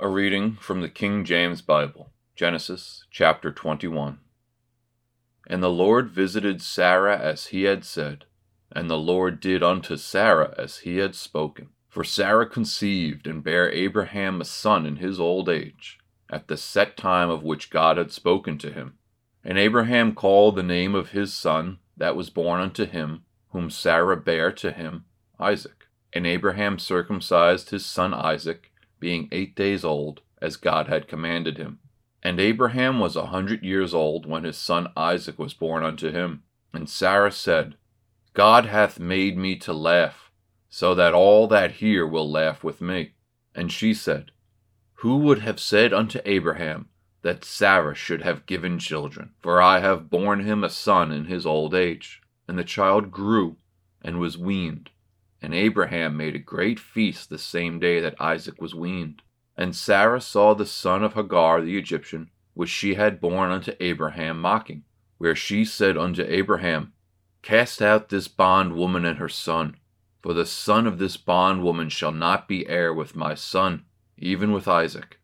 A reading from the King James Bible, Genesis chapter 21. And the Lord visited Sarah as he had said, and the Lord did unto Sarah as he had spoken. For Sarah conceived and bare Abraham a son in his old age, at the set time of which God had spoken to him. And Abraham called the name of his son that was born unto him, whom Sarah bare to him, Isaac. And Abraham circumcised his son Isaac being eight days old, as God had commanded him. And Abraham was a hundred years old when his son Isaac was born unto him. And Sarah said, God hath made me to laugh, so that all that hear will laugh with me. And she said, Who would have said unto Abraham that Sarah should have given children? For I have borne him a son in his old age. And the child grew and was weaned and Abraham made a great feast the same day that Isaac was weaned. And Sarah saw the son of Hagar the Egyptian, which she had borne unto Abraham, mocking, where she said unto Abraham, Cast out this bondwoman and her son, for the son of this bondwoman shall not be heir with my son, even with Isaac.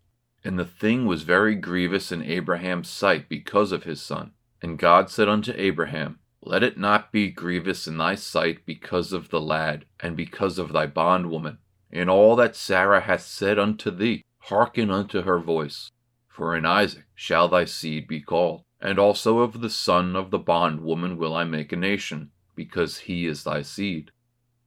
And the thing was very grievous in Abraham's sight because of his son. And God said unto Abraham, let it not be grievous in thy sight because of the lad, and because of thy bondwoman. In all that Sarah hath said unto thee, hearken unto her voice. For in Isaac shall thy seed be called, and also of the son of the bondwoman will I make a nation, because he is thy seed.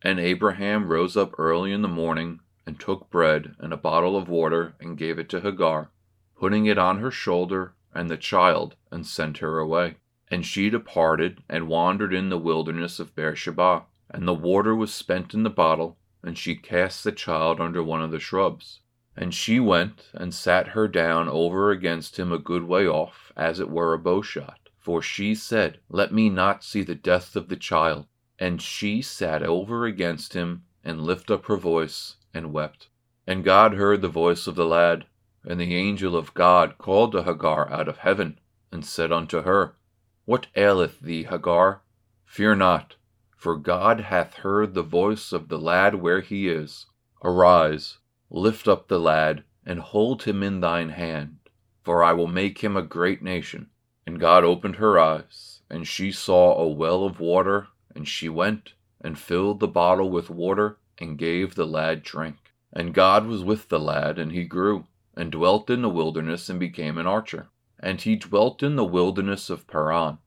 And Abraham rose up early in the morning, and took bread and a bottle of water, and gave it to Hagar, putting it on her shoulder and the child, and sent her away. And she departed and wandered in the wilderness of Beersheba. And the water was spent in the bottle, and she cast the child under one of the shrubs. And she went and sat her down over against him a good way off, as it were a bowshot. For she said, Let me not see the death of the child. And she sat over against him, and lifted up her voice, and wept. And God heard the voice of the lad. And the angel of God called to Hagar out of heaven, and said unto her, what aileth thee, Hagar? Fear not, for God hath heard the voice of the lad where he is. Arise, lift up the lad, and hold him in thine hand, for I will make him a great nation. And God opened her eyes, and she saw a well of water, and she went and filled the bottle with water, and gave the lad drink. And God was with the lad, and he grew, and dwelt in the wilderness, and became an archer. And he dwelt in the wilderness of Paran,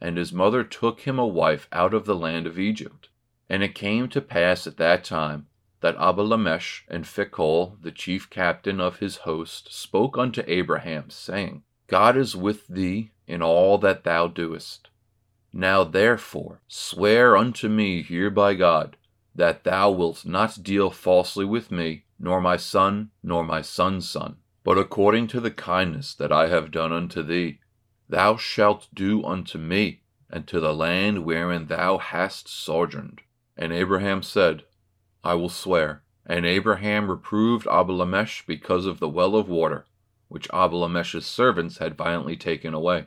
and his mother took him a wife out of the land of Egypt. And it came to pass at that time that Abimelech and Phichol, the chief captain of his host, spoke unto Abraham, saying, God is with thee in all that thou doest. Now therefore swear unto me here by God, that thou wilt not deal falsely with me, nor my son, nor my son's son but according to the kindness that I have done unto thee, thou shalt do unto me, and to the land wherein thou hast sojourned. And Abraham said, I will swear. And Abraham reproved Abimelech because of the well of water, which Abimelech's servants had violently taken away.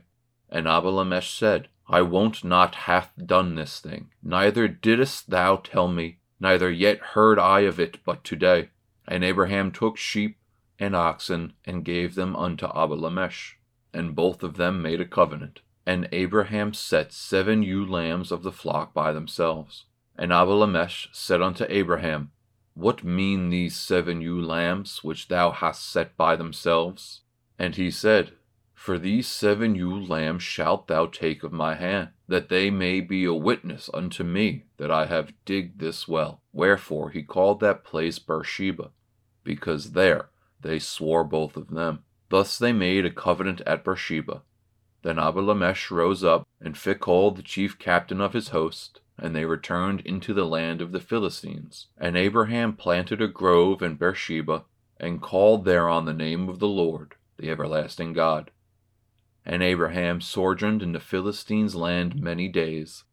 And Abimelech said, I wot not hath done this thing, neither didst thou tell me, neither yet heard I of it but today. And Abraham took sheep and oxen, and gave them unto Abimelech. And both of them made a covenant. And Abraham set seven ewe lambs of the flock by themselves. And Abimelech said unto Abraham, What mean these seven ewe lambs which thou hast set by themselves? And he said, For these seven ewe lambs shalt thou take of my hand, that they may be a witness unto me that I have digged this well. Wherefore he called that place Beersheba, because there they swore both of them. Thus they made a covenant at Beersheba. Then Abimelech rose up, and Phichol the chief captain of his host, and they returned into the land of the Philistines. And Abraham planted a grove in Beersheba, and called thereon the name of the Lord, the everlasting God. And Abraham sojourned in the Philistines' land many days,